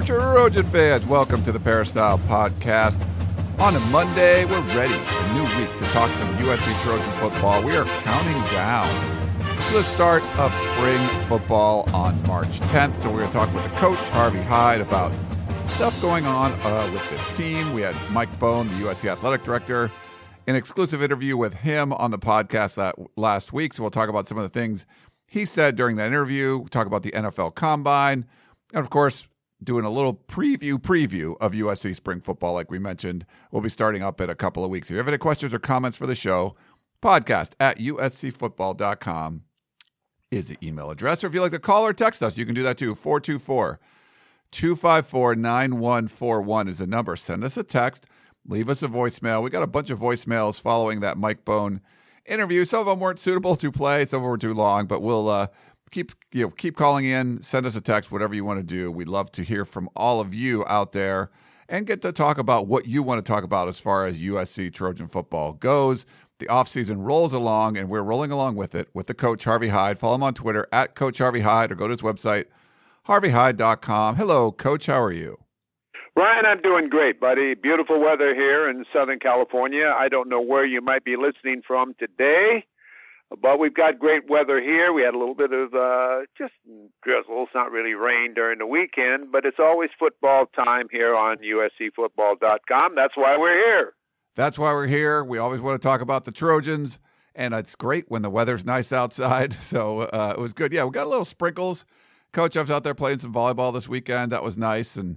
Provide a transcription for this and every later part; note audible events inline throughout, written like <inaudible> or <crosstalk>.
Trojan fans. Welcome to the Peristyle Podcast. On a Monday, we're ready for a new week to talk some USC Trojan football. We are counting down to the start of spring football on March 10th. So we're going to talk with the coach, Harvey Hyde, about stuff going on uh, with this team. We had Mike Bohn, the USC athletic director, an exclusive interview with him on the podcast that last week. So we'll talk about some of the things he said during that interview, talk about the NFL Combine, and of course, doing a little preview preview of USC spring football, like we mentioned. We'll be starting up in a couple of weeks. If you have any questions or comments for the show, podcast at uscfootball.com is the email address. Or if you'd like to call or text us, you can do that too. 424 254 9141 is the number. Send us a text, leave us a voicemail. We got a bunch of voicemails following that Mike Bohn interview. Some of them weren't suitable to play, some of them were too long, but we'll uh, keep you know keep calling in, send us a text, whatever you want to do. We'd love to hear from all of you out there and get to talk about what you want to talk about as far as USC Trojan football goes. The offseason rolls along, and we're rolling along with it with the coach, Harvey Hyde. Follow him on Twitter at Coach Harvey Hyde or go to his website, harveyhyde.com. Hello, Coach. How are you? Ryan, I'm doing great, buddy. Beautiful weather here in Southern California. I don't know where you might be listening from today, but we've got great weather here. We had a little bit of uh, just drizzle. It's not really rain during the weekend, but it's always football time here on USCFootball.com. That's why we're here. That's why we're here. We always want to talk about the Trojans, and it's great when the weather's nice outside. <laughs> So uh, it was good. Yeah, we got a little sprinkles. Coach, I was out there playing some volleyball this weekend. That was nice and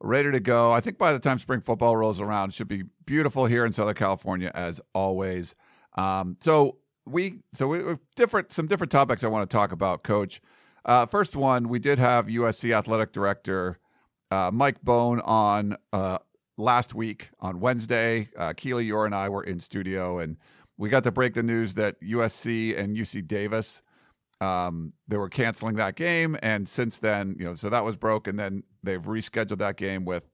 ready to go. I think by the time spring football rolls around, it should be beautiful here in Southern California as always. Um, so we so we different some different topics I want to talk about, Coach. Uh, first one, we did have USC athletic director uh, Mike Bohn on uh, last week on Wednesday. Uh, Keely, Eure and I were in studio, and we got to break the news that USC and UC Davis um, they were canceling that game, and since then, you know, so that was broken. Then they've rescheduled that game with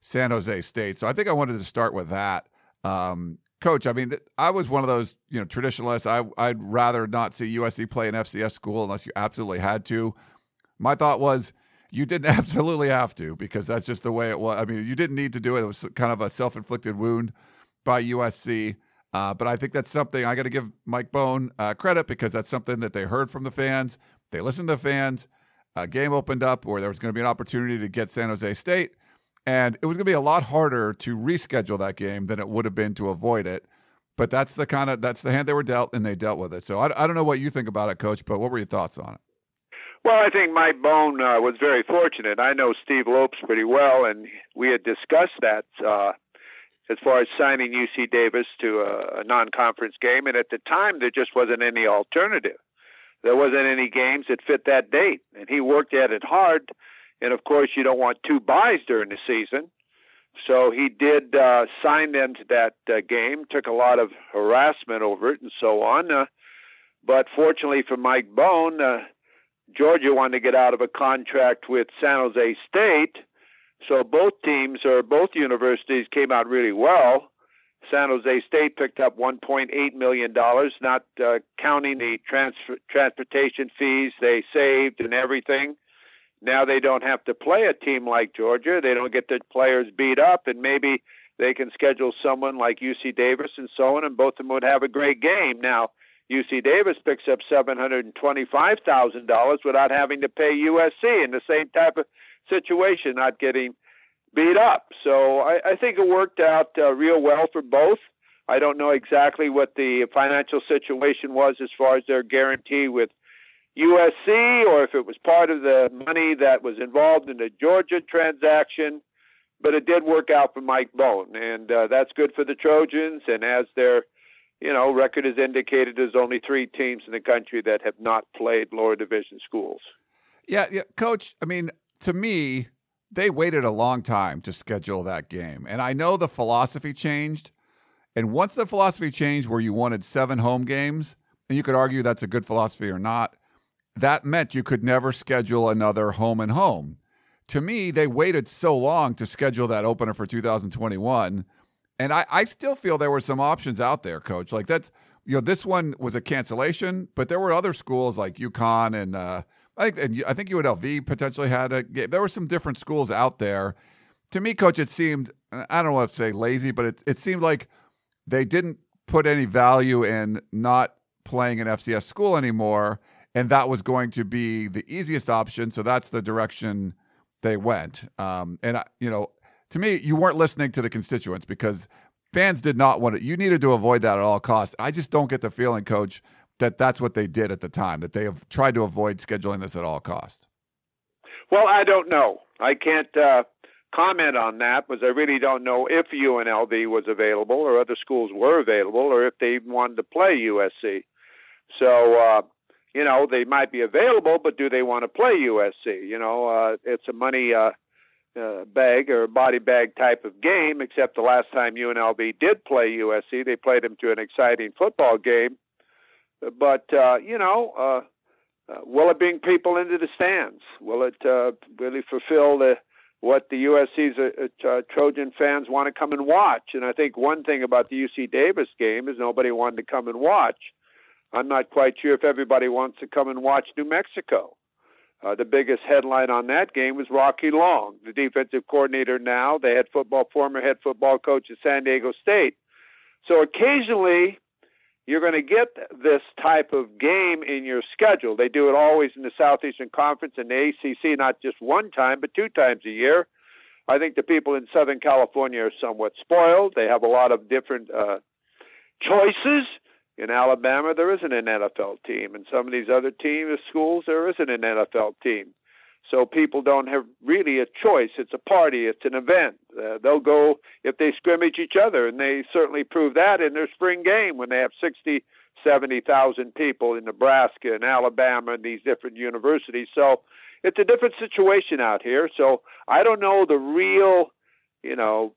San Jose State. So I think I wanted to start with that. Um, Coach, I mean, I was one of those, you know, traditionalists. I, I'd rather not see USC play an FCS school unless you absolutely had to. My thought was you didn't <laughs> absolutely have to because that's just the way it was. I mean, you didn't need to do it. It was kind of a self inflicted wound by USC. Uh, but I think that's something I got to give Mike Bohn uh, credit because that's something that they heard from the fans. They listened to the fans. A game opened up where there was going to be an opportunity to get San Jose State, and it was going to be a lot harder to reschedule that game than it would have been to avoid it. But that's the kind of that's the hand they were dealt, and they dealt with it. So I, I don't know what you think about it, Coach, but what were your thoughts on it? Well, I think Mike Bohn uh, was very fortunate. I know Steve Lopes pretty well, and we had discussed that uh, as far as signing UC Davis to a, a non-conference game, and at the time there just wasn't any alternative. There wasn't any games that fit that date, and he worked at it hard. And of course, you don't want two buys during the season, so he did uh, sign them to that uh, game. Took a lot of harassment over it and so on. Uh, but fortunately for Mike Bohn, uh, Georgia wanted to get out of a contract with San Jose State so both teams or both universities came out really well. San Jose State picked up 1.8 million dollars, not uh, counting the transfer, transportation fees they saved and everything. Now they don't have to play a team like Georgia. They don't get their players beat up, and maybe they can schedule someone like UC Davis and so on, and both of them would have a great game. Now UC Davis picks up seven hundred and twenty-five thousand dollars without having to pay USC in the same type of situation, not getting beat up. So I, I think it worked out uh, real well for both. I don't know exactly what the financial situation was as far as their guarantee with USC or if it was part of the money that was involved in the Georgia transaction. But it did work out for Mike Bohn, and uh, that's good for the Trojans. And as their you know, record has indicated there's only three teams in the country that have not played lower division schools. Yeah, yeah, coach. I mean, to me, they waited a long time to schedule that game. And I know the philosophy changed. And once the philosophy changed where you wanted seven home games, and you could argue that's a good philosophy or not, that meant you could never schedule another home and home. To me, they waited so long to schedule that opener for 2021. And I, I still feel there were some options out there, coach. Like that's, you know, this one was a cancellation, but there were other schools like UConn and uh, I think and I think UNLV potentially had a game. There were some different schools out there. To me, coach, it seemed I don't want to say lazy, but it it seemed like they didn't put any value in not playing an FCS school anymore, and that was going to be the easiest option. So that's the direction they went. Um, and I, you know, to me, you weren't listening to the constituents because fans did not want it. You needed to avoid that at all costs. I just don't get the feeling, coach, that that's what they did at the time, that they have tried to avoid scheduling this at all costs? Well, I don't know. I can't uh, comment on that because I really don't know if UNLV was available or other schools were available or if they wanted to play USC. So, uh, you know, they might be available, but do they want to play USC? You know, uh, it's a money uh, uh, bag or body bag type of game, except the last time UNLV did play USC, they played them to an exciting football game but uh, you know, uh, uh, will it bring people into the stands? Will it uh, really fulfill the what the USC's uh, uh, Trojan fans want to come and watch? And I think one thing about the UC Davis game is nobody wanted to come and watch. I'm not quite sure if everybody wants to come and watch New Mexico. Uh, the biggest headline on that game was Rocky Long, the defensive coordinator now, the head football former head football coach at San Diego State. So occasionally you're going to get this type of game in your schedule. They do it always in the Southeastern Conference and the ACC, not just one time, but two times a year. I think the people in Southern California are somewhat spoiled. They have a lot of different uh, choices. In Alabama, there isn't an NFL team. In some of these other teams, schools, there isn't an NFL team. So people don't have really a choice. It's a party. It's an event. Uh, they'll go if they scrimmage each other, and they certainly prove that in their spring game when they have 60, 70,000 people in Nebraska and Alabama and these different universities. So it's a different situation out here. So I don't know the real, you know,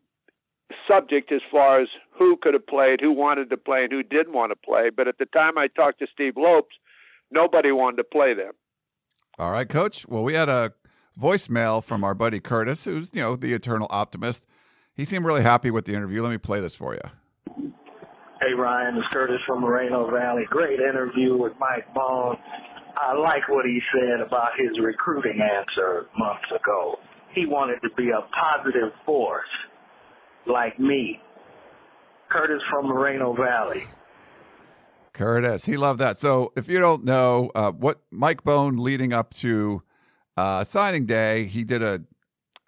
subject as far as who could have played, who wanted to play, and who didn't want to play. But at the time I talked to Steve Lopes, nobody wanted to play them. All right, coach. Well, we had a voicemail from our buddy Curtis, who's, you know, the eternal optimist. He seemed really happy with the interview. Let me play this for you. Hey, Ryan, it's Curtis from Moreno Valley. Great interview with Mike Bohn. I like what he said about his recruiting answer months ago. He wanted to be a positive force like me. Curtis from Moreno Valley. Curtis, he loved that. So, if you don't know uh, what Mike Bohn leading up to uh, signing day, he did a,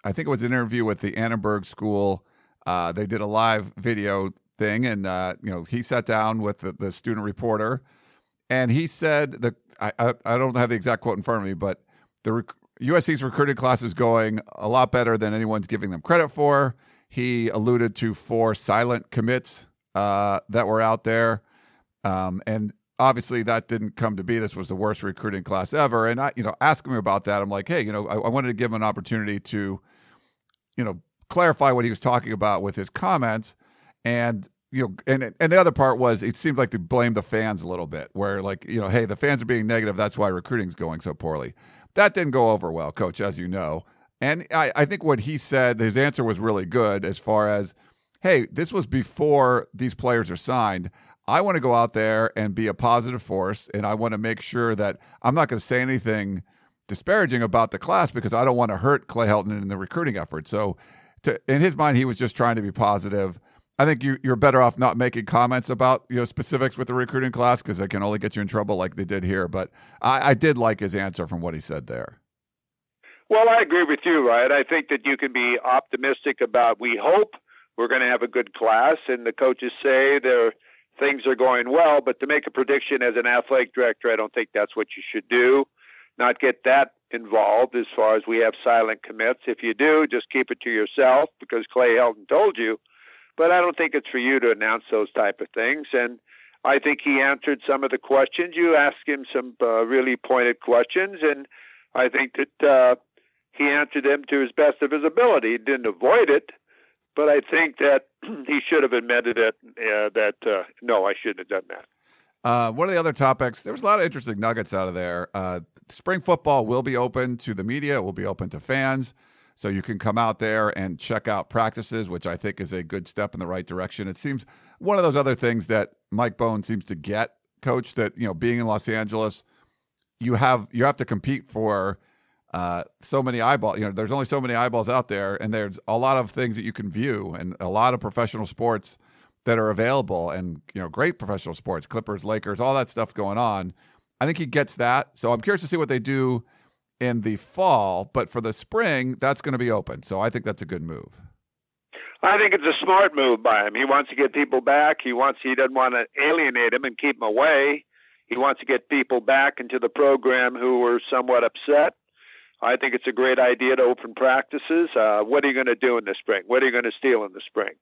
I think it was an interview with the Annenberg School. Uh, they did a live video thing, and uh, you know he sat down with the, the student reporter, and he said that I, I, I don't have the exact quote in front of me, but the rec- USC's recruiting class is going a lot better than anyone's giving them credit for. He alluded to four silent commits uh, that were out there. Um, and obviously that didn't come to be. This was the worst recruiting class ever. And I, you know, asking me about that, I'm like, hey, you know, I, I wanted to give him an opportunity to, you know, clarify what he was talking about with his comments. And you know, and and the other part was it seemed like they blamed the fans a little bit, where like you know, hey, the fans are being negative. That's why recruiting's going so poorly. That didn't go over well, coach, as you know. And I, I think what he said, his answer was really good as far as, hey, this was before these players are signed. I want to go out there and be a positive force, and I want to make sure that I'm not going to say anything disparaging about the class because I don't want to hurt Clay Helton in the recruiting effort. So, to, in his mind, he was just trying to be positive. I think you, you're better off not making comments about you know specifics with the recruiting class because it can only get you in trouble like they did here. But I, I did like his answer from what he said there. Well, I agree with you, right? I think that you can be optimistic about. We hope we're going to have a good class, and the coaches say they're things are going well. But to make a prediction as an athletic director, I don't think that's what you should do. Not get that involved as far as we have silent commits. If you do, just keep it to yourself because Clay Helton told you. But I don't think it's for you to announce those type of things. And I think he answered some of the questions. You asked him some uh, really pointed questions, and I think that uh, he answered them to his best of his ability. He didn't avoid it, but I think that <clears throat> he should have admitted it. Uh, that uh, no, I shouldn't have done that. Uh, one of the other topics, there was a lot of interesting nuggets out of there. Uh, spring football will be open to the media, it will be open to fans. So you can come out there and check out practices, which I think is a good step in the right direction. It seems one of those other things that Mike Bohn seems to get, coach, that, you know, being in Los Angeles, you have you have to compete for uh, so many eyeballs. You know, there's only so many eyeballs out there, and there's a lot of things that you can view, and a lot of professional sports that are available and you know great professional sports clippers lakers all that stuff going on. I think he gets that. So i'm curious to see what they do in the fall but for the spring that's going to be open. So i think that's a good move. I think it's a smart move by him. He wants to get people back. He wants he doesn't want to alienate them and keep them away. He wants to get people back into the program who were somewhat upset i think it's a great idea to open practices uh, what are you going to do in the spring what are you going to steal in the spring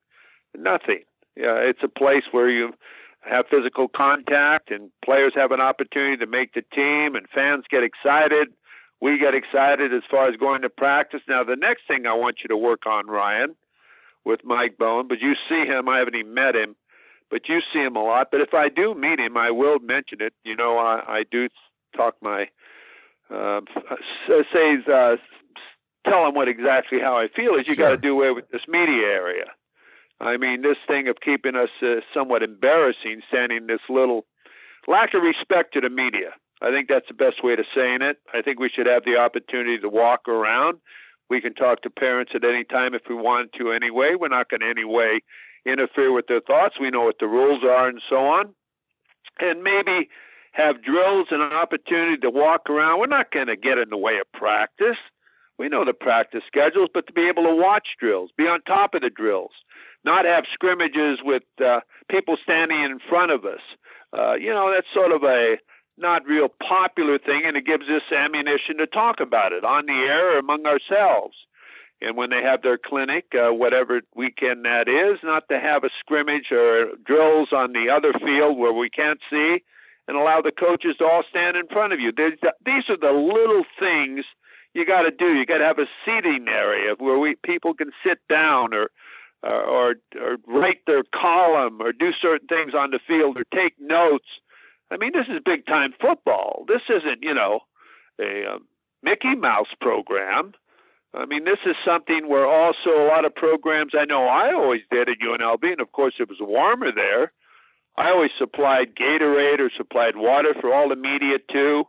nothing yeah, it's a place where you have physical contact and players have an opportunity to make the team and fans get excited. We get excited as far as going to practice. Now, the next thing I want you to work on, Ryan, with Mike Bohn, but you see him, I haven't even met him, but you see him a lot. But if I do meet him, I will mention it. You know, I, I do talk my, uh, say, uh, tell him what exactly how I feel is you sure. got to do away with this media area. I mean, this thing of keeping us uh, somewhat embarrassing, sending this little lack of respect to the media. I think that's the best way to saying it. I think we should have the opportunity to walk around. We can talk to parents at any time if we want to anyway. We're not going to any way interfere with their thoughts. We know what the rules are and so on. And maybe have drills and an opportunity to walk around. We're not going to get in the way of practice. We know the practice schedules, but to be able to watch drills, be on top of the drills, not have scrimmages with uh, people standing in front of us. Uh, you know, that's sort of a not real popular thing, and it gives us ammunition to talk about it on the air or among ourselves. And when they have their clinic, uh, whatever weekend that is, not to have a scrimmage or drills on the other field where we can't see, and allow the coaches to all stand in front of you. These are the little things you got to do. You got to have a seating area where we people can sit down or or, or write their column or do certain things on the field or take notes. I mean, this is big time football. This isn't, you know, a um, Mickey Mouse program. I mean, this is something where also a lot of programs I know I always did at UNLV, and of course it was warmer there. I always supplied Gatorade or supplied water for all the media too.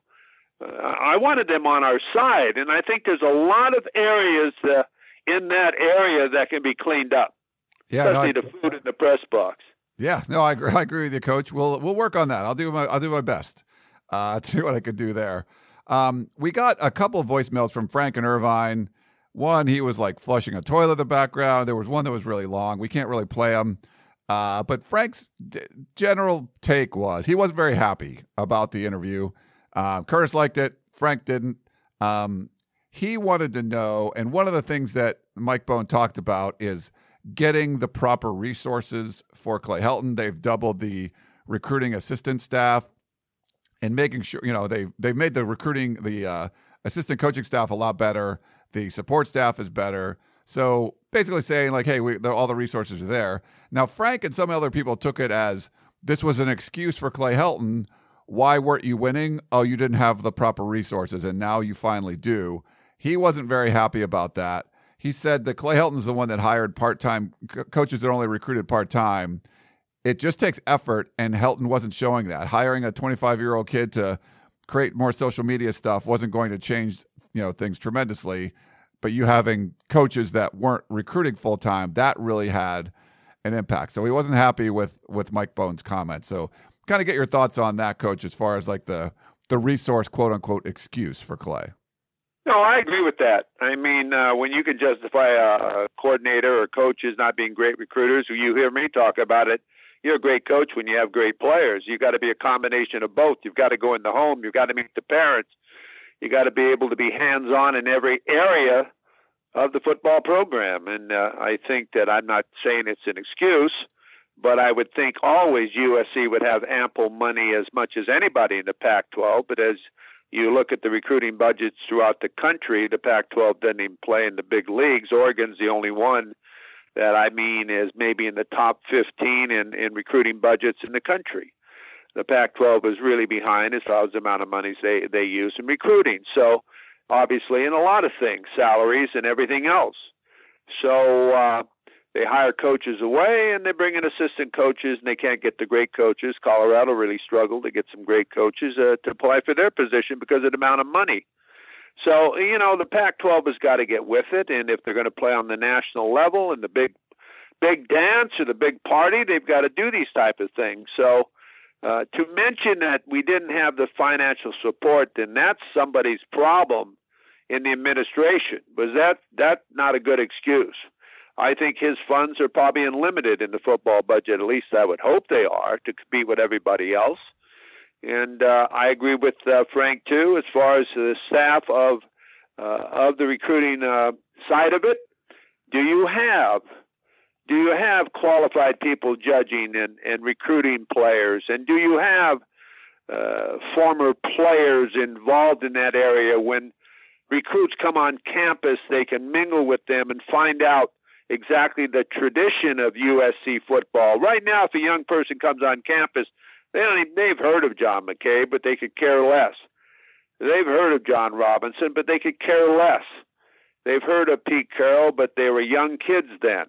Uh, I wanted them on our side, and I think there's a lot of areas uh, in that area that can be cleaned up. Yeah, especially no, I, the food in the press box. Yeah, no, I agree. I agree with you, Coach. We'll we'll work on that. I'll do my I'll do my best uh, <laughs> to see what I could do there. Um, we got a couple of voicemails from Frank and Irvine. One, he was like flushing a toilet in the background. There was one that was really long. We can't really play them. Uh, but Frank's d- general take was he wasn't very happy about the interview. Uh, Curtis liked it. Frank didn't. Um, he wanted to know, and one of the things that Mike Bohn talked about is getting the proper resources for Clay Helton. They've doubled the recruiting assistant staff and making sure, you know, they've, they've made the recruiting, the uh, assistant coaching staff a lot better. The support staff is better. So basically saying, like, hey, we, all the resources are there. Now, Frank and some other people took it as this was an excuse for Clay Helton. Why weren't you winning? Oh, you didn't have the proper resources, and now you finally do. He wasn't very happy about that he said that Clay Helton's the one that hired part time co- coaches that only recruited part time. It just takes effort, and Helton wasn't showing that. Hiring a 25 year old kid to create more social media stuff wasn't going to change you know things tremendously. But you having coaches that weren't recruiting full time, that really had an impact. So he wasn't happy with with Mike Bohn's comments. So kind of get your thoughts on that, coach, as far as like the the resource quote unquote excuse for Clay. No, I agree with that. I mean, uh, when you can justify a, coordinator or coaches not being great recruiters, you hear me talk about it. You're a great coach when you have great players. You've got to be a combination of both. You've got to go in the home. You've got to meet the parents. You've got to be able to be hands on in every area of the football program. And uh, I think that I'm not saying it's an excuse, but I would think always USC would have ample money as much as anybody in the Pac 12. But as you look at the recruiting budgets throughout the country, the Pac 12 doesn't even play in the big leagues. Oregon's the only one that I mean is maybe in the top 15 in, in recruiting budgets in the country. The Pac 12 is really behind as far as the amount of money they, they use in recruiting. So, obviously, in a lot of things, salaries and everything else. So, uh, they hire coaches away and they bring in assistant coaches and they can't get the great coaches. Colorado really struggled to get some great coaches uh, to apply for their position because of the amount of money. So, you know, the Pac 12 has got to get with it. And if they're going to play on the national level and the big, big dance or the big party, they've got to do these type of things. So, uh, to mention that we didn't have the financial support, then that's somebody's problem in the administration. Was that that not a good excuse? I think his funds are probably unlimited in the football budget. At least I would hope they are to compete with everybody else. And uh, I agree with uh, Frank too, as far as the staff of uh, of the recruiting uh, side of it. Do you have do you have qualified people judging and, and recruiting players, and do you have uh, former players involved in that area when recruits come on campus? They can mingle with them and find out exactly the tradition of USC football. Right now, if a young person comes on campus, they don't even, they've heard of John McCabe, but they could care less. They've heard of John Robinson, but they could care less. They've heard of Pete Carroll, but they were young kids then.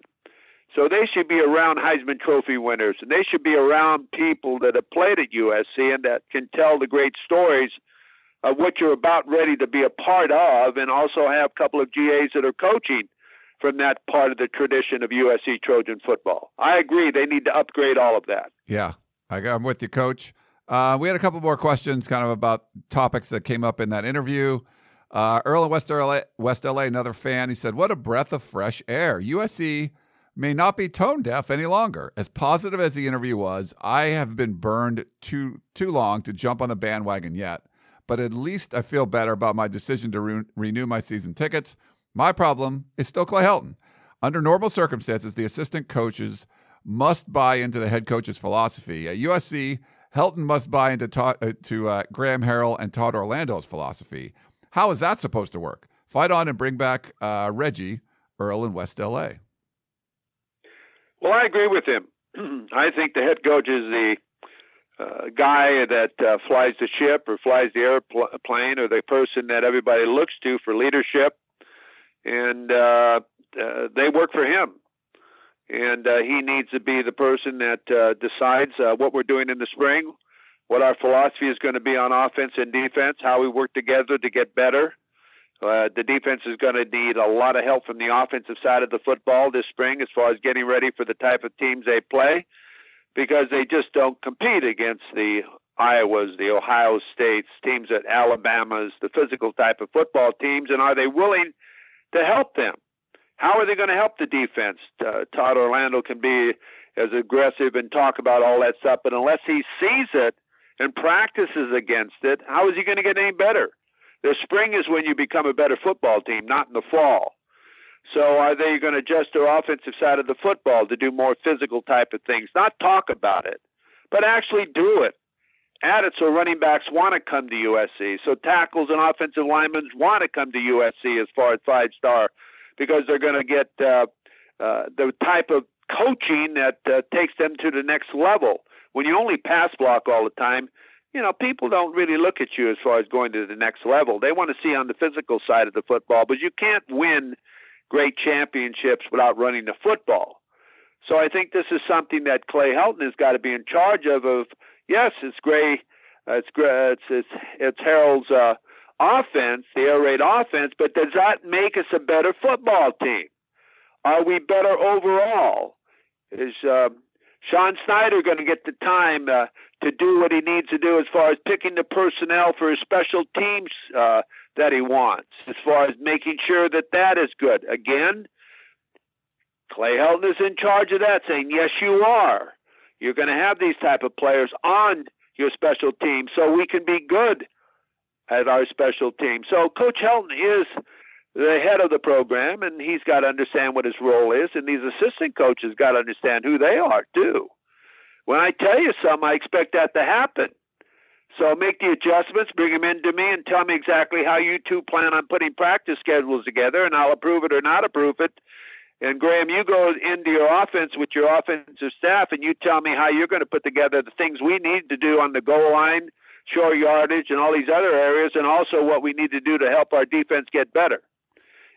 So they should be around Heisman Trophy winners, and they should be around people that have played at USC and that can tell the great stories of what you're about ready to be a part of, and also have a couple of GAs that are coaching from that part of the tradition of USC Trojan football. I agree. They need to upgrade all of that. Yeah, I'm with you, Coach. Uh, we had a couple more questions kind of about topics that came up in that interview. Uh, Earl in West LA, West LA, another fan, he said, What a breath of fresh air. USC may not be tone deaf any longer. As positive as the interview was, I have been burned too, too long to jump on the bandwagon yet. But at least I feel better about my decision to re- renew my season tickets. My problem is still Clay Helton. Under normal circumstances, the assistant coaches must buy into the head coach's philosophy. At USC, Helton must buy into Todd, uh, to uh, Graham Harrell and Todd Orlando's philosophy. How is that supposed to work? Fight on and bring back uh, Reggie Earl in West LA. Well, I agree with him. <clears throat> I think the head coach is the uh, guy that uh, flies the ship or flies the airplane or the person that everybody looks to for leadership and uh, uh, they work for him. And uh, he needs to be the person that uh, decides uh, what we're doing in the spring, what our philosophy is going to be on offense and defense, how we work together to get better. Uh, the defense is going to need a lot of help from the offensive side of the football this spring as far as getting ready for the type of teams they play because they just don't compete against the Iowas, the Ohio States, teams at Alabama's, the physical type of football teams, and are they willing – to help them. How are they going to help the defense? Uh, Todd Orlando can be as aggressive and talk about all that stuff, but unless he sees it and practices against it, how is he going to get any better? The spring is when you become a better football team, not in the fall. So are they going to adjust their offensive side of the football to do more physical type of things? Not talk about it, but actually do it at it so running backs want to come to USC. So tackles and offensive linemen want to come to USC as far as five star because they're going to get uh, uh, the type of coaching that uh, takes them to the next level. When you only pass block all the time, you know, people don't really look at you as far as going to the next level. They want to see on the physical side of the football, but you can't win great championships without running the football. So I think this is something that Clay Helton has got to be in charge of of yes, it's great, uh, it's it's it's it's Harrell's uh, offense, the air raid offense, but does that make us a better football team? Are we better overall? Is uh, Sean Snyder going to get the time uh, to do what he needs to do as far as picking the personnel for his special teams uh, that he wants, as far as making sure that that is good? Again, Clay Helton is in charge of that, saying, "Yes, you are." You're going to have these type of players on your special team so we can be good at our special team. So Coach Helton is the head of the program, and he's got to understand what his role is, and these assistant coaches got to understand who they are too. When I tell you something, I expect that to happen. So make the adjustments, bring them in to me, and tell me exactly how you two plan on putting practice schedules together, and I'll approve it or not approve it. And Graham, you go into your offense with your offensive staff, and you tell me how you're going to put together the things we need to do on the goal line, short yardage, and all these other areas, and also what we need to do to help our defense get better.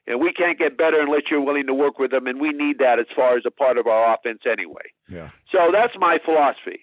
And we can't get better unless you're willing to work with them, and we need that as far as a part of our offense anyway. Yeah. So that's my philosophy.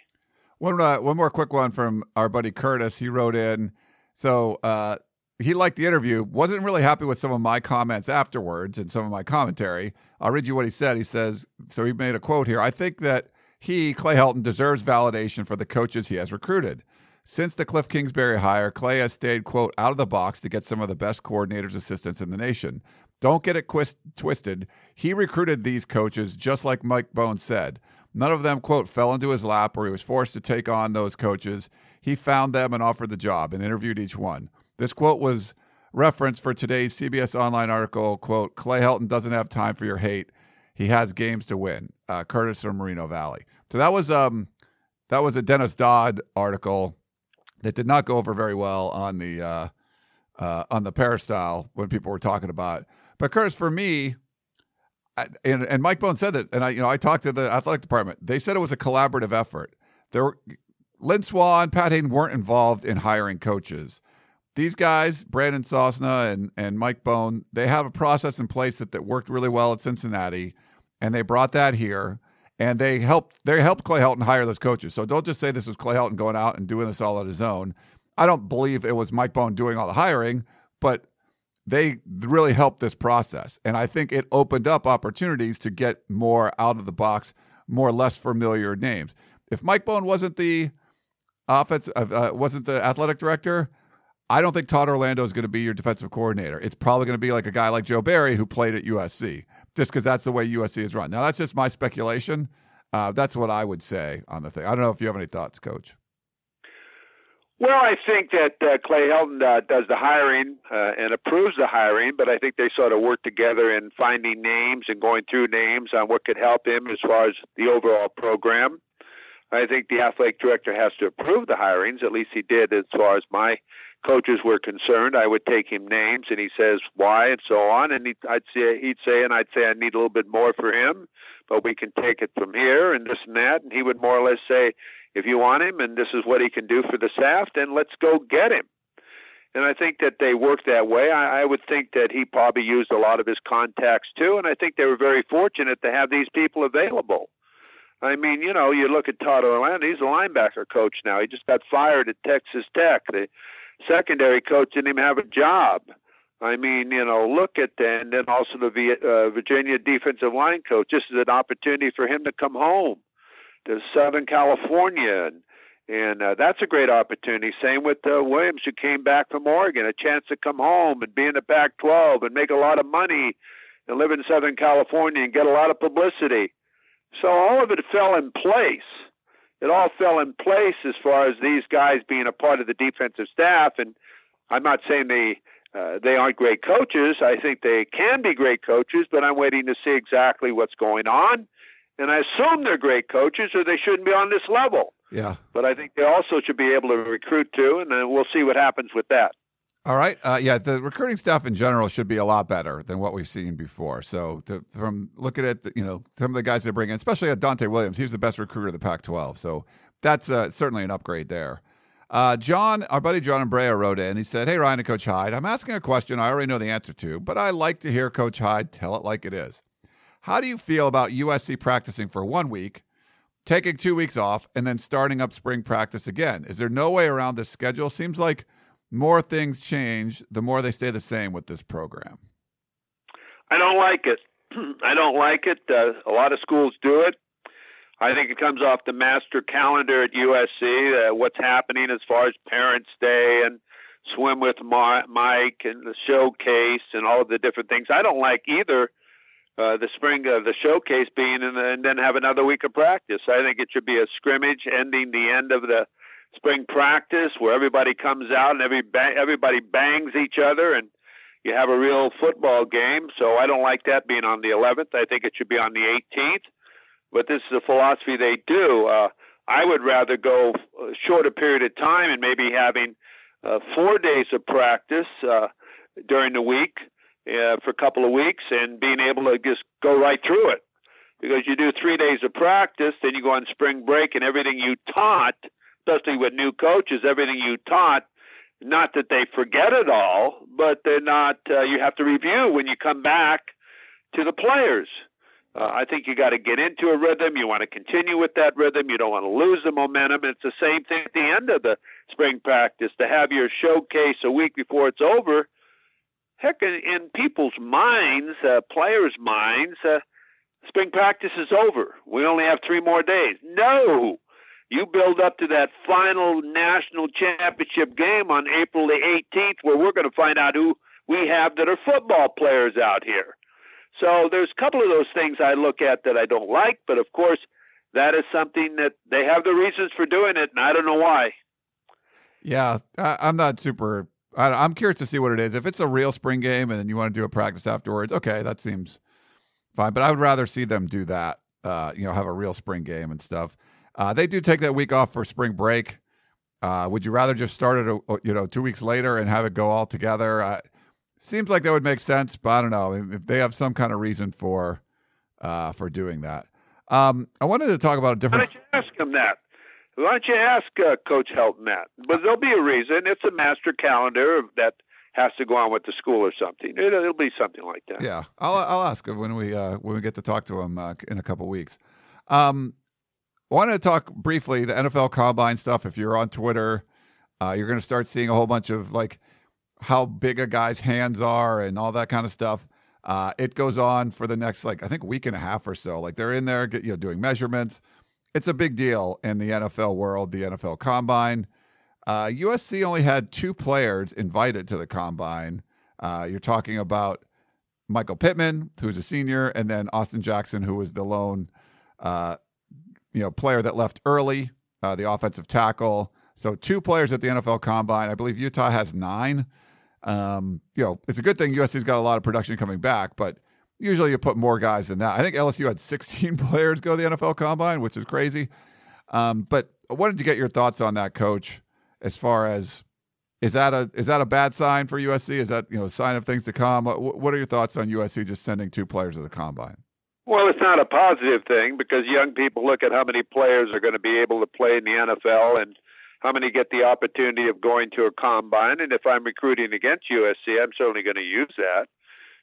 One uh, one more quick one from our buddy Curtis. He wrote in. So uh, he liked the interview. wasn't really happy with some of my comments afterwards and some of my commentary. I'll read you what he said. He says, so he made a quote here. I think that he, Clay Helton, deserves validation for the coaches he has recruited. Since the Cliff Kingsbury hire, Clay has stayed, quote, out of the box to get some of the best coordinators' assistants in the nation. Don't get it quist- twisted. He recruited these coaches just like Mike Bohn said. None of them, quote, fell into his lap or he was forced to take on those coaches. He found them and offered the job and interviewed each one. This quote was referenced for today's CBS Online article. Quote: Clay Helton doesn't have time for your hate. He has games to win. Uh, Curtis from Moreno Valley. So that was um that was a Dennis Dodd article that did not go over very well on the uh, uh, on the peristyle when people were talking about. But Curtis, for me, I, and, and Mike Bohn said that, and I you know I talked to the athletic department. They said it was a collaborative effort. There, were, Lynn Swann, Pat Haden weren't involved in hiring coaches these guys, Brandon Sosna and, and Mike Bohn, they have a process in place that, that worked really well at Cincinnati, and they brought that here, and they helped they helped Clay Helton hire those coaches. So don't just say this was Clay Helton going out and doing this all on his own. I don't believe it was Mike Bohn doing all the hiring, but they really helped this process, and I think it opened up opportunities to get more out of the box, more less familiar names. If Mike Bohn wasn't the offense, uh, wasn't the athletic director I don't think Todd Orlando is going to be your defensive coordinator. It's probably going to be like a guy like Joe Barry who played at USC, just because that's the way USC is run. Now, that's just my speculation. Uh, that's what I would say on the thing. I don't know if you have any thoughts, Coach. Well, I think that uh, Clay Helton uh, does the hiring uh, and approves the hiring, but I think they sort of work together in finding names and going through names on what could help him as far as the overall program. I think the athletic director has to approve the hirings. At least he did, as far as my coaches were concerned, I would take him names, and he says why and so on, and he'd, I'd say he'd say, and I'd say I need a little bit more for him, but we can take it from here and this and that, and he would more or less say, if you want him and this is what he can do for the staff, then let's go get him. And I think that they work that way. I, I would think that he probably used a lot of his contacts too, and I think they were very fortunate to have these people available. I mean, you know, you look at Todd Orlando, he's a linebacker coach now. He just got fired at Texas Tech. They secondary coach didn't even have a job. I mean, you know, look at that, and then also the uh, Virginia defensive line coach. This is an opportunity for him to come home to Southern California, and and uh, that's a great opportunity. Same with uh, Williams, who came back from Oregon, a chance to come home and be in the Pac-12 and make a lot of money and live in Southern California and get a lot of publicity. So all of it fell in place it all fell in place as far as these guys being a part of the defensive staff. And I'm not saying they uh, they aren't great coaches. I think they can be great coaches, but I'm waiting to see exactly what's going on. And I assume they're great coaches, or they shouldn't be on this level. Yeah. But I think they also should be able to recruit too, and then we'll see what happens with that. All right. Uh, yeah, the recruiting staff in general should be a lot better than what we've seen before. So, to, from looking at the, you know some of the guys they bring in, especially at Donte Williams, he was the best recruiter of the Pac-12. So that's uh, certainly an upgrade there. Uh, John, our buddy John Ambrea wrote in. He said, "Hey Ryan and Coach Hyde, I'm asking a question I already know the answer to, but I like to hear Coach Hyde tell it like it is. How do you feel about USC practicing for one week, taking two weeks off, and then starting up spring practice again? Is there no way around this schedule? Seems like." more things change, the more they stay the same with this program. I don't like it. <clears throat> I don't like it. Uh, a lot of schools do it. I think it comes off the master calendar at USC. Uh, what's happening as far as Parents' Day and Swim with Mike and the showcase and all of the different things. I don't like either. Uh, the spring uh, the showcase being and, and then have another week of practice. I think it should be a scrimmage ending the end of the spring practice where everybody comes out and every ba- everybody bangs each other and you have a real football game. So I don't like that being on the 11th. I think it should be on the 18th. But this is a philosophy they do. Uh, I would rather go a shorter period of time and maybe having uh, four days of practice uh, during the week uh, for a couple of weeks and being able to just go right through it. Because you do three days of practice, then you go on spring break, and everything you taught, especially with new coaches, everything you taught, not that they forget it all, but they're not. Uh, you have to review when you come back to the players. Uh, I think you got to get into a rhythm. You want to continue with that rhythm. You don't want to lose the momentum. It's the same thing at the end of the spring practice to have your showcase a week before it's over. Heck, in, in people's minds, uh, players' minds, uh, spring practice is over. We only have three more days. No, you build up to that final national championship game on April the 18th, where we're going to find out who we have that are football players out here. So there's a couple of those things I look at that I don't like, but of course, that is something that they have the reasons for doing it, and I don't know why. Yeah, I, am not super. I, am curious to see what it is. If it's a real spring game and then you want to do a practice afterwards, okay, that seems fine. But I would rather see them do that. Uh, you know, have a real spring game and stuff. Uh, they do take that week off for spring break. Uh, would you rather just start it, uh, you know, two weeks later and have it go all together? Seems like that would make sense, but I don't know if they have some kind of reason for uh, for doing that. Um, I wanted to talk about a different. Why don't you ask him that? Why don't you ask uh, Coach Helton that? But there'll be a reason. It's a master calendar that has to go on with the school or something. It'll, it'll be something like that. Yeah, I'll I'll ask when we uh, when we get to talk to him uh, in a couple weeks. Um, wanted to talk briefly the NFL Combine stuff. If you're on Twitter, uh, you're going to start seeing a whole bunch of like how big a guy's hands are and all that kind of stuff. Uh, it goes on for the next like I think week and a half or so. Like they're in there, you know, doing measurements. It's a big deal in the NFL world, the NFL Combine. Uh, USC only had two players invited to the Combine. Uh, you're talking about Michael Pittman, who's a senior, and then Austin Jackson, who was the lone, uh, you know, player that left early, uh, the offensive tackle. So two players at the NFL Combine. I believe Utah has nine. Um, you know, it's a good thing USC's got a lot of production coming back, but usually you put more guys than that. I think LSU had 16 <laughs> players go to the NFL Combine, which is crazy. Um, but I wanted to get your thoughts on that, Coach. As far as is that a is that a bad sign for USC? Is that you know a sign of things to come? What, what are your thoughts on USC just sending two players to the combine? Well, it's not a positive thing because young people look at how many players are going to be able to play in the NFL and how many get the opportunity of going to a combine. And if I'm recruiting against USC, I'm certainly going to use that.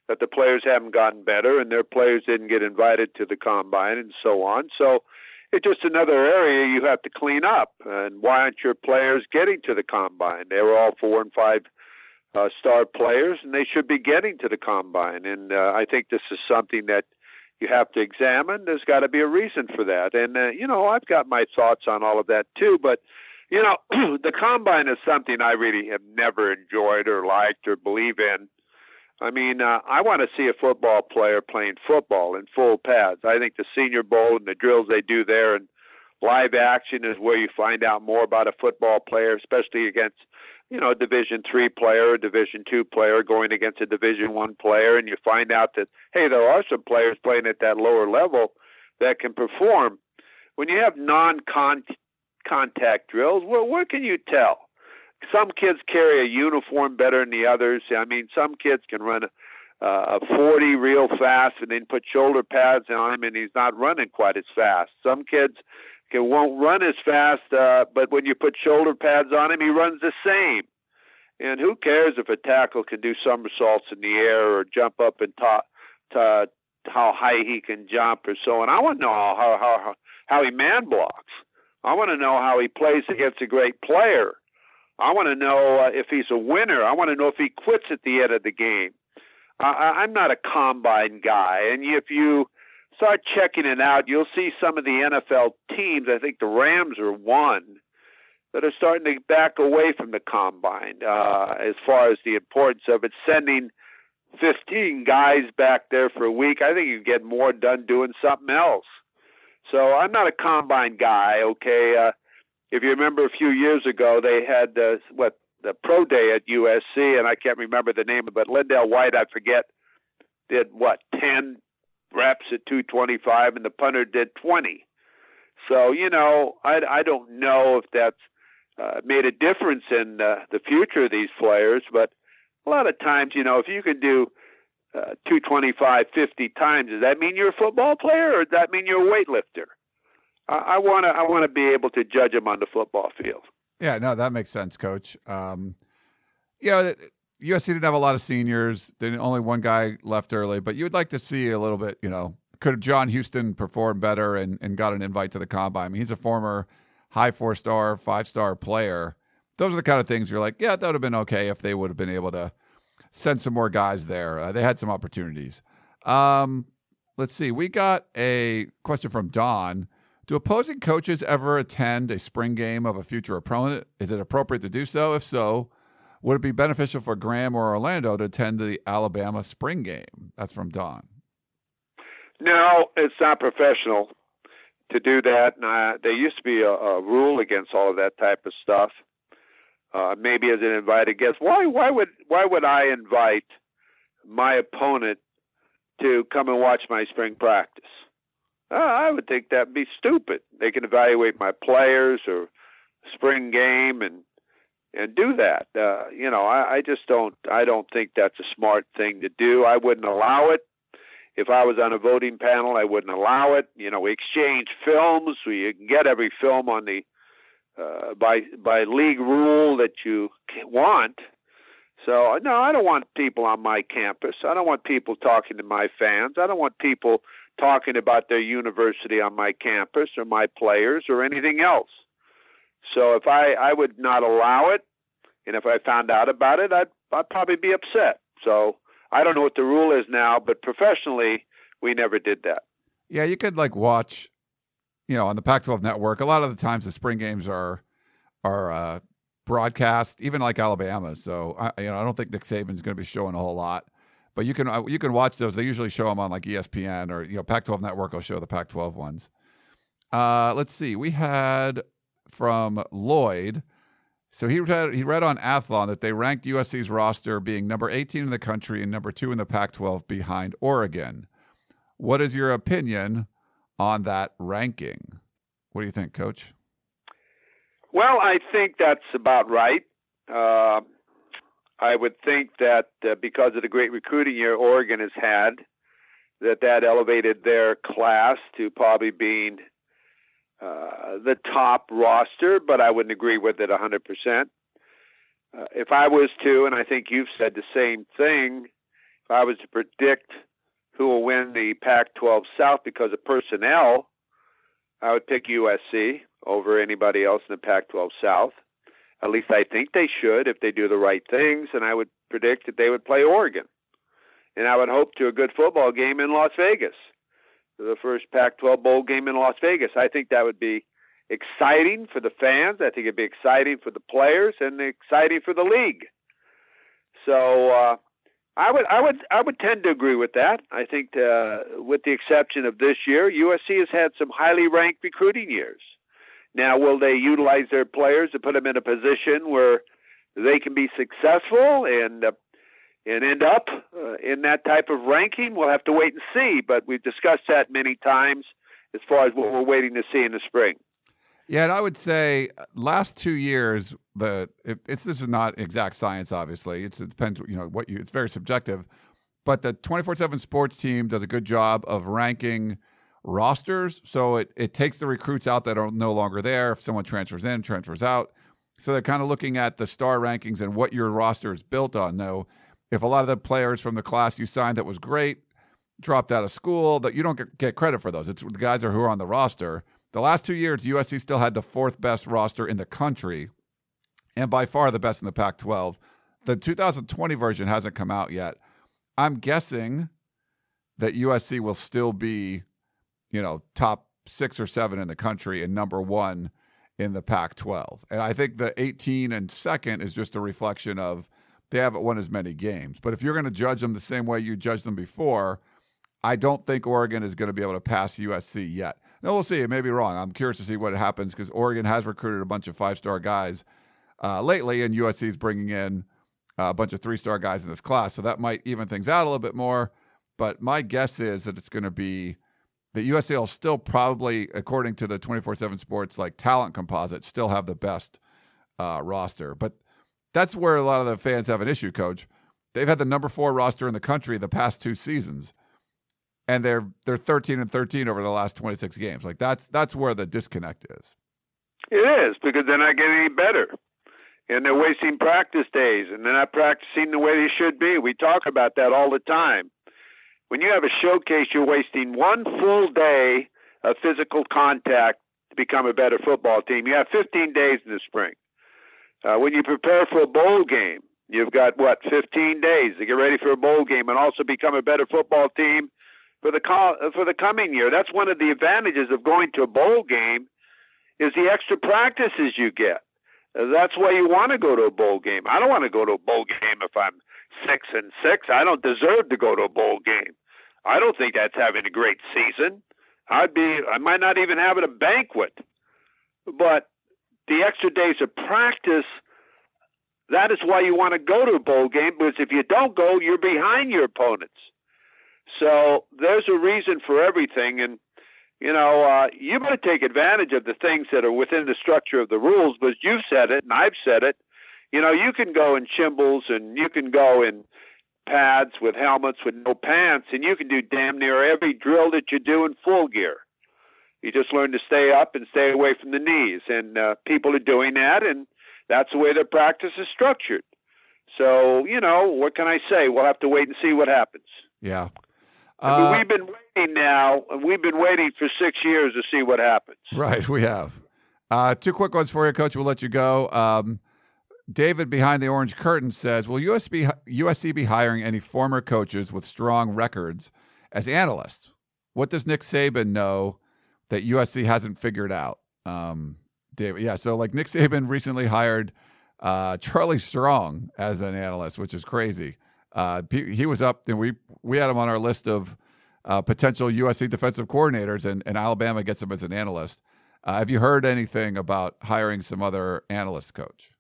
That the players haven't gotten better and their players didn't get invited to the combine and so on. So it's just another area you have to clean up. And why aren't your players getting to the combine? They were all four and five uh, star players, and they should be getting to the combine. And uh, I think this is something that you have to examine. There's got to be a reason for that. And, uh, you know, I've got my thoughts on all of that too, but you know, <clears throat> the combine is something I really have never enjoyed or liked or believe in. I mean, uh, I want to see a football player playing football in full pads. I think the Senior Bowl and the drills they do there and live action is where you find out more about a football player, especially against you know a Division three player, a Division two player going against a Division one player, and you find out that hey, there are some players playing at that lower level that can perform. When you have non-contact drills. Well, where can you tell? Some kids carry a uniform better than the others. I mean, some kids can run a, a 40 real fast and then put shoulder pads on him, and he's not running quite as fast. Some kids can, won't run as fast, uh, but when you put shoulder pads on him, he runs the same. And who cares if a tackle can do somersaults in the air or jump up and top, to, how high he can jump or so on. I want to know how how how he man blocks. I want to know how he plays against a great player. I want to know uh, if he's a winner. I want to know if he quits at the end of the game. I, I'm not a combine guy, and if you start checking it out, you'll see some of the NFL teams. I think the Rams are one that are starting to back away from the combine uh, as far as the importance of it. Sending 15 guys back there for a week, I think you get more done doing something else. So I'm not a combine guy. Okay, uh, if you remember a few years ago, they had uh, what the pro day at USC, and I can't remember the name, but LenDale White, I forget, did what ten reps at 225, and the punter did 20. So you know, I I don't know if that's uh, made a difference in uh, the future of these players, but a lot of times, you know, if you can do uh, 225 50 times, does that mean you're a football player, or does that mean you're a weightlifter? I want to I want to be able to judge them on the football field. Yeah, no, that makes sense, Coach. Um, you know, USC didn't have a lot of seniors. They only one guy left early, but you would like to see a little bit. You know, could John Houston perform better and, and got an invite to the combine? I mean, he's a former high four star, five star player. Those are the kind of things you're like, yeah, that would have been okay if they would have been able to send some more guys there. Uh, they had some opportunities. Um, let's see. We got a question from Don. Do opposing coaches ever attend a spring game of a future opponent? Is it appropriate to do so? If so, would it be beneficial for Graham or Orlando to attend the Alabama spring game? That's from Don. No, it's not professional to do that. And I, there used to be a, a rule against all of that type of stuff. Uh, maybe as an invited guest. Why? Why would? Why would I invite my opponent to come and watch my spring practice? Uh, I would think that'd be stupid. They can evaluate my players or spring game and and do that. Uh, you know, I, I just don't. I don't think that's a smart thing to do. I wouldn't allow it. If I was on a voting panel, I wouldn't allow it. You know, we exchange films. We can get every film on the uh, by by league rule that you want. So no, I don't want people on my campus. I don't want people talking to my fans. I don't want people talking about their university on my campus or my players or anything else. So if I I would not allow it, and if I found out about it, I'd I'd probably be upset. So I don't know what the rule is now, but professionally, we never did that. Yeah, you could like watch, you know, on the Pac-12 network. A lot of the times, the spring games are are uh, broadcast, even like Alabama. So I, you know, I don't think Nick Saban's going to be showing a whole lot. But you can uh, you can watch those. They usually show them on like ESPN or you know Pac-12 network will show the Pac-12 ones. Uh, let's see. We had from Lloyd. So he read, he read on Athlon that they ranked USC's roster being number 18 in the country and number two in the Pac 12 behind Oregon. What is your opinion on that ranking? What do you think, Coach? Well, I think that's about right. Uh, I would think that uh, because of the great recruiting year Oregon has had, that that elevated their class to probably being uh, the top roster, but I wouldn't agree with it 100%. Uh, if I was to, and I think you've said the same thing, if I was to predict who will win the Pac 12 South because of personnel, I would pick USC over anybody else in the Pac 12 South. At least I think they should if they do the right things, and I would predict that they would play Oregon. And I would hope to a good football game in Las Vegas the first Pac 12 bowl game in Las Vegas. I think that would be exciting for the fans. I think it'd be exciting for the players and exciting for the league. So uh, I would I would I would tend to agree with that. I think uh, with the exception of this year, USC has had some highly ranked recruiting years. Now, will they utilize their players to put them in a position where they can be successful and uh, and end up uh, in that type of ranking, we'll have to wait and see. But we've discussed that many times as far as what we're waiting to see in the spring. Yeah, and I would say uh, last two years, the it, it's this is not exact science. Obviously, it's, it depends. You know what you. It's very subjective, but the twenty four seven sports team does a good job of ranking rosters. So it it takes the recruits out that are no longer there. If someone transfers in, transfers out. So they're kind of looking at the star rankings and what your roster is built on. Though if a lot of the players from the class you signed that was great dropped out of school, that you don't get credit for those. It's the guys are who are on the roster. The last two years, USC still had the fourth best roster in the country, and by far the best in the Pac-12. The 2020 version hasn't come out yet. I'm guessing that USC will still be, you know, top six or seven in the country and number one in the Pac 12. And I think the 18 and second is just a reflection of they haven't won as many games. But if you're going to judge them the same way you judged them before, I don't think Oregon is going to be able to pass USC yet. Now we'll see. It may be wrong. I'm curious to see what happens because Oregon has recruited a bunch of five star guys uh, lately, and USC is bringing in a bunch of three star guys in this class. So that might even things out a little bit more. But my guess is that it's going to be USC will still probably, according to the 24 7 sports like talent composite, still have the best uh, roster. But that's where a lot of the fans have an issue, coach. They've had the number four roster in the country the past two seasons. And they're they're 13 and 13 over the last 26 games. Like that's that's where the disconnect is. It is because they're not getting any better and they're wasting practice days and they're not practicing the way they should be. We talk about that all the time. When you have a showcase, you're wasting one full day of physical contact to become a better football team. You have 15 days in the spring. Uh, when you prepare for a bowl game, you've got what 15 days to get ready for a bowl game and also become a better football team for the co- for the coming year. That's one of the advantages of going to a bowl game is the extra practices you get. That's why you want to go to a bowl game. I don't want to go to a bowl game if I'm six and six. I don't deserve to go to a bowl game. I don't think that's having a great season. I'd be I might not even have it a banquet. But the extra days of practice that is why you want to go to a bowl game because if you don't go, you're behind your opponents. So there's a reason for everything and you know, uh, you better take advantage of the things that are within the structure of the rules. But you've said it, and I've said it. You know, you can go in chimbles and you can go in pads with helmets with no pants, and you can do damn near every drill that you do in full gear. You just learn to stay up and stay away from the knees, and uh, people are doing that, and that's the way their practice is structured. So, you know, what can I say? We'll have to wait and see what happens. Yeah. I mean, uh, we've been waiting now, and we've been waiting for six years to see what happens. Right, we have. Uh, two quick ones for you, Coach. We'll let you go. Um, David behind the orange curtain says, "Will USC, USC be hiring any former coaches with strong records as analysts? What does Nick Saban know that USC hasn't figured out?" Um, David, yeah. So like Nick Saban recently hired uh, Charlie Strong as an analyst, which is crazy. Uh, he was up, and we we had him on our list of uh, potential USC defensive coordinators, and, and Alabama gets him as an analyst. Uh, have you heard anything about hiring some other analyst coach?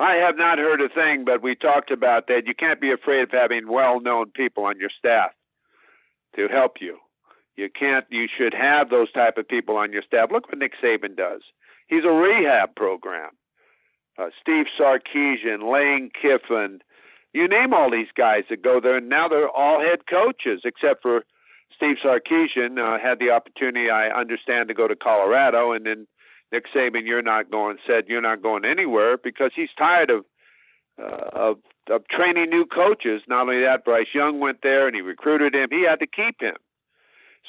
I have not heard a thing, but we talked about that. You can't be afraid of having well-known people on your staff to help you. You can't. You should have those type of people on your staff. Look what Nick Saban does. He's a rehab program. Uh, Steve Sarkisian, Lane Kiffin, you name all these guys that go there, and now they're all head coaches, except for Steve Sarkisian uh, had the opportunity, I understand, to go to Colorado, and then Nick Saban, you're not going, said you're not going anywhere because he's tired of uh, of of training new coaches. Not only that, Bryce Young went there and he recruited him. He had to keep him,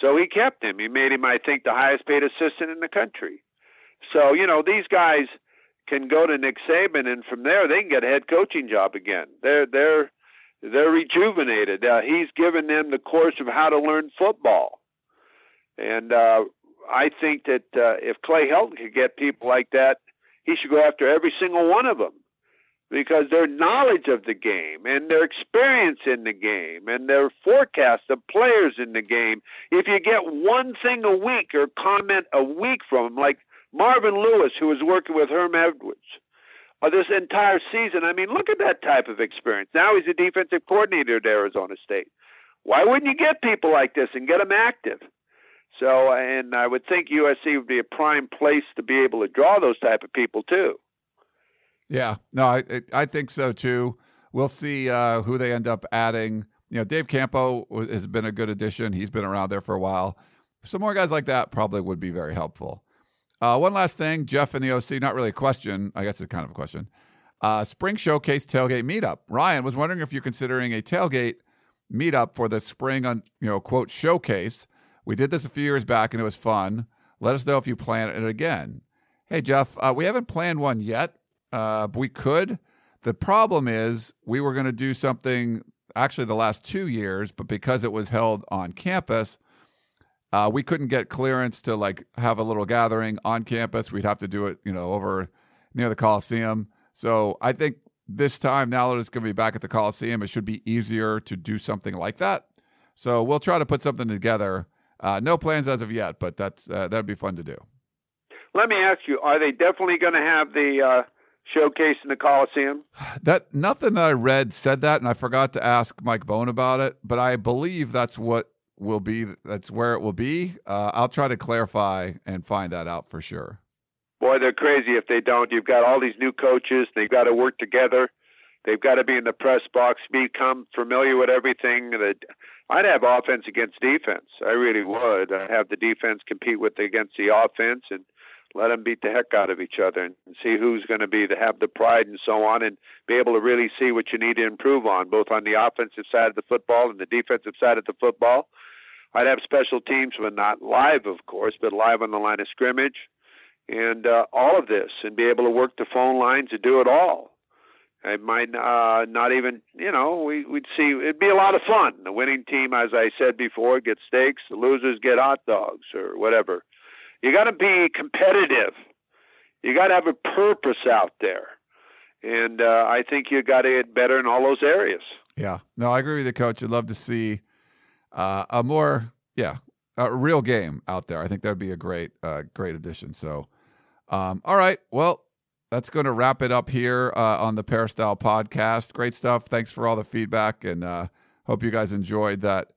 so he kept him. He made him, I think, the highest paid assistant in the country. So you know these guys can go to Nick Saban, and from there they can get a head coaching job again. They're they're they're rejuvenated. Uh, he's given them the course of how to learn football, and uh, I think that uh, if Clay Helton could get people like that, he should go after every single one of them because their knowledge of the game and their experience in the game and their forecast of players in the game. If you get one thing a week or comment a week from them, like Marvin Lewis, who was working with Herm Edwards uh, this entire season. I mean, look at that type of experience. Now he's a defensive coordinator at Arizona State. Why wouldn't you get people like this and get them active? So, and I would think USC would be a prime place to be able to draw those type of people too. Yeah, no, I I think so too. We'll see uh, who they end up adding. You know, Dave Campo has been a good addition. He's been around there for a while. Some more guys like that probably would be very helpful. Uh, one last thing, Jeff and the OC, not really a question. I guess it's kind of a question. Uh, spring Showcase tailgate meetup. Ryan was wondering if you're considering a tailgate meetup for the spring on you know quote showcase. We did this a few years back and it was fun. Let us know if you plan it again. Hey Jeff, uh, we haven't planned one yet, uh, but we could. The problem is we were going to do something actually the last two years, but because it was held on campus, uh, we couldn't get clearance to like have a little gathering on campus. We'd have to do it, you know, over near the Coliseum. So I think this time, now that it's going to be back at the Coliseum, it should be easier to do something like that. So we'll try to put something together. Uh, no plans as of yet, but that's uh, that'd be fun to do. Let me ask you: Are they definitely going to have the uh, showcase in the Coliseum? <sighs> That nothing that I read said that, and I forgot to ask Mike Bohn about it. But I believe that's what will be that's where it will be. Uh, I'll try to clarify and find that out for sure. Boy, they're crazy if they don't. You've got all these new coaches. They've got to work together. They've got to be in the press box, become familiar with everything. That I'd have offense against defense. I really would. I'd have the defense compete with against the offense and let them beat the heck out of each other and, see who's going to be to have the pride and so on and be able to really see what you need to improve on, both on the offensive side of the football and the defensive side of the football. I'd have special teams, but not live, of course, but live on the line of scrimmage and uh, all of this and be able to work the phone lines and do it all. It might uh, not even, you know, we, we'd see, it'd be a lot of fun. The winning team, as I said before, gets steaks, the losers get hot dogs or whatever. You got to be competitive. You got to have a purpose out there. And uh, I think you got to get better in all those areas. Yeah. No, I agree with you, coach. I'd love to see uh, a more, yeah, a real game out there. I think that'd be a great, uh, great addition. So, um, all right. Well, that's going to wrap it up here uh, on the Peristyle podcast. Great stuff. Thanks for all the feedback, and uh, hope you guys enjoyed that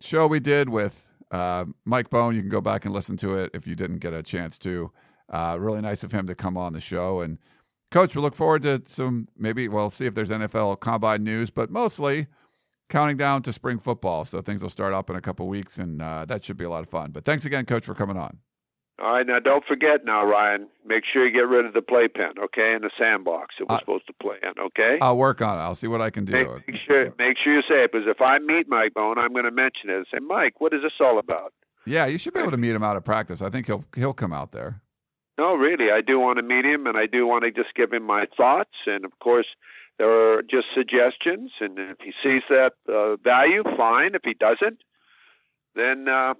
show we did with uh, Mike Bohn. You can go back and listen to it if you didn't get a chance to. Uh, really nice of him to come on the show. And coach, we look forward to some maybe we'll see if there's NFL combine news, but mostly counting down to spring football. So things will start up in a couple weeks, and uh, that should be a lot of fun. But thanks again, coach, for coming on. All right, now don't forget now, Ryan. Make sure you get rid of the playpen, okay, and the sandbox that we're Uh, supposed to play in, okay? I'll work on it. I'll see what I can do. make, make sure, make sure you say it because if I meet Mike Bohn, I'm going to mention it. and Say, Mike, what is this all about? Yeah, you should be able to meet him out of practice. I think he'll he'll come out there. No, really, I do want to meet him, and I do want to just give him my thoughts. And of course, there are just suggestions. And if he sees that uh, value, fine. If he doesn't, then uh,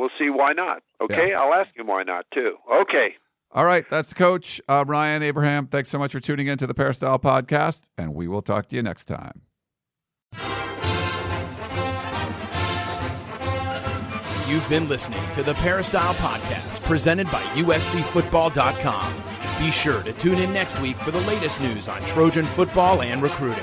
we'll see why not. Okay, I'll ask him why not too. Okay. All right, that's Coach uh, Ryan Abraham. Thanks so much for tuning in to the Peristyle Podcast, and we will talk to you next time. You've been listening to the Peristyle Podcast presented by USCFootball.com. Be sure to tune in next week for the latest news on Trojan football and recruiting.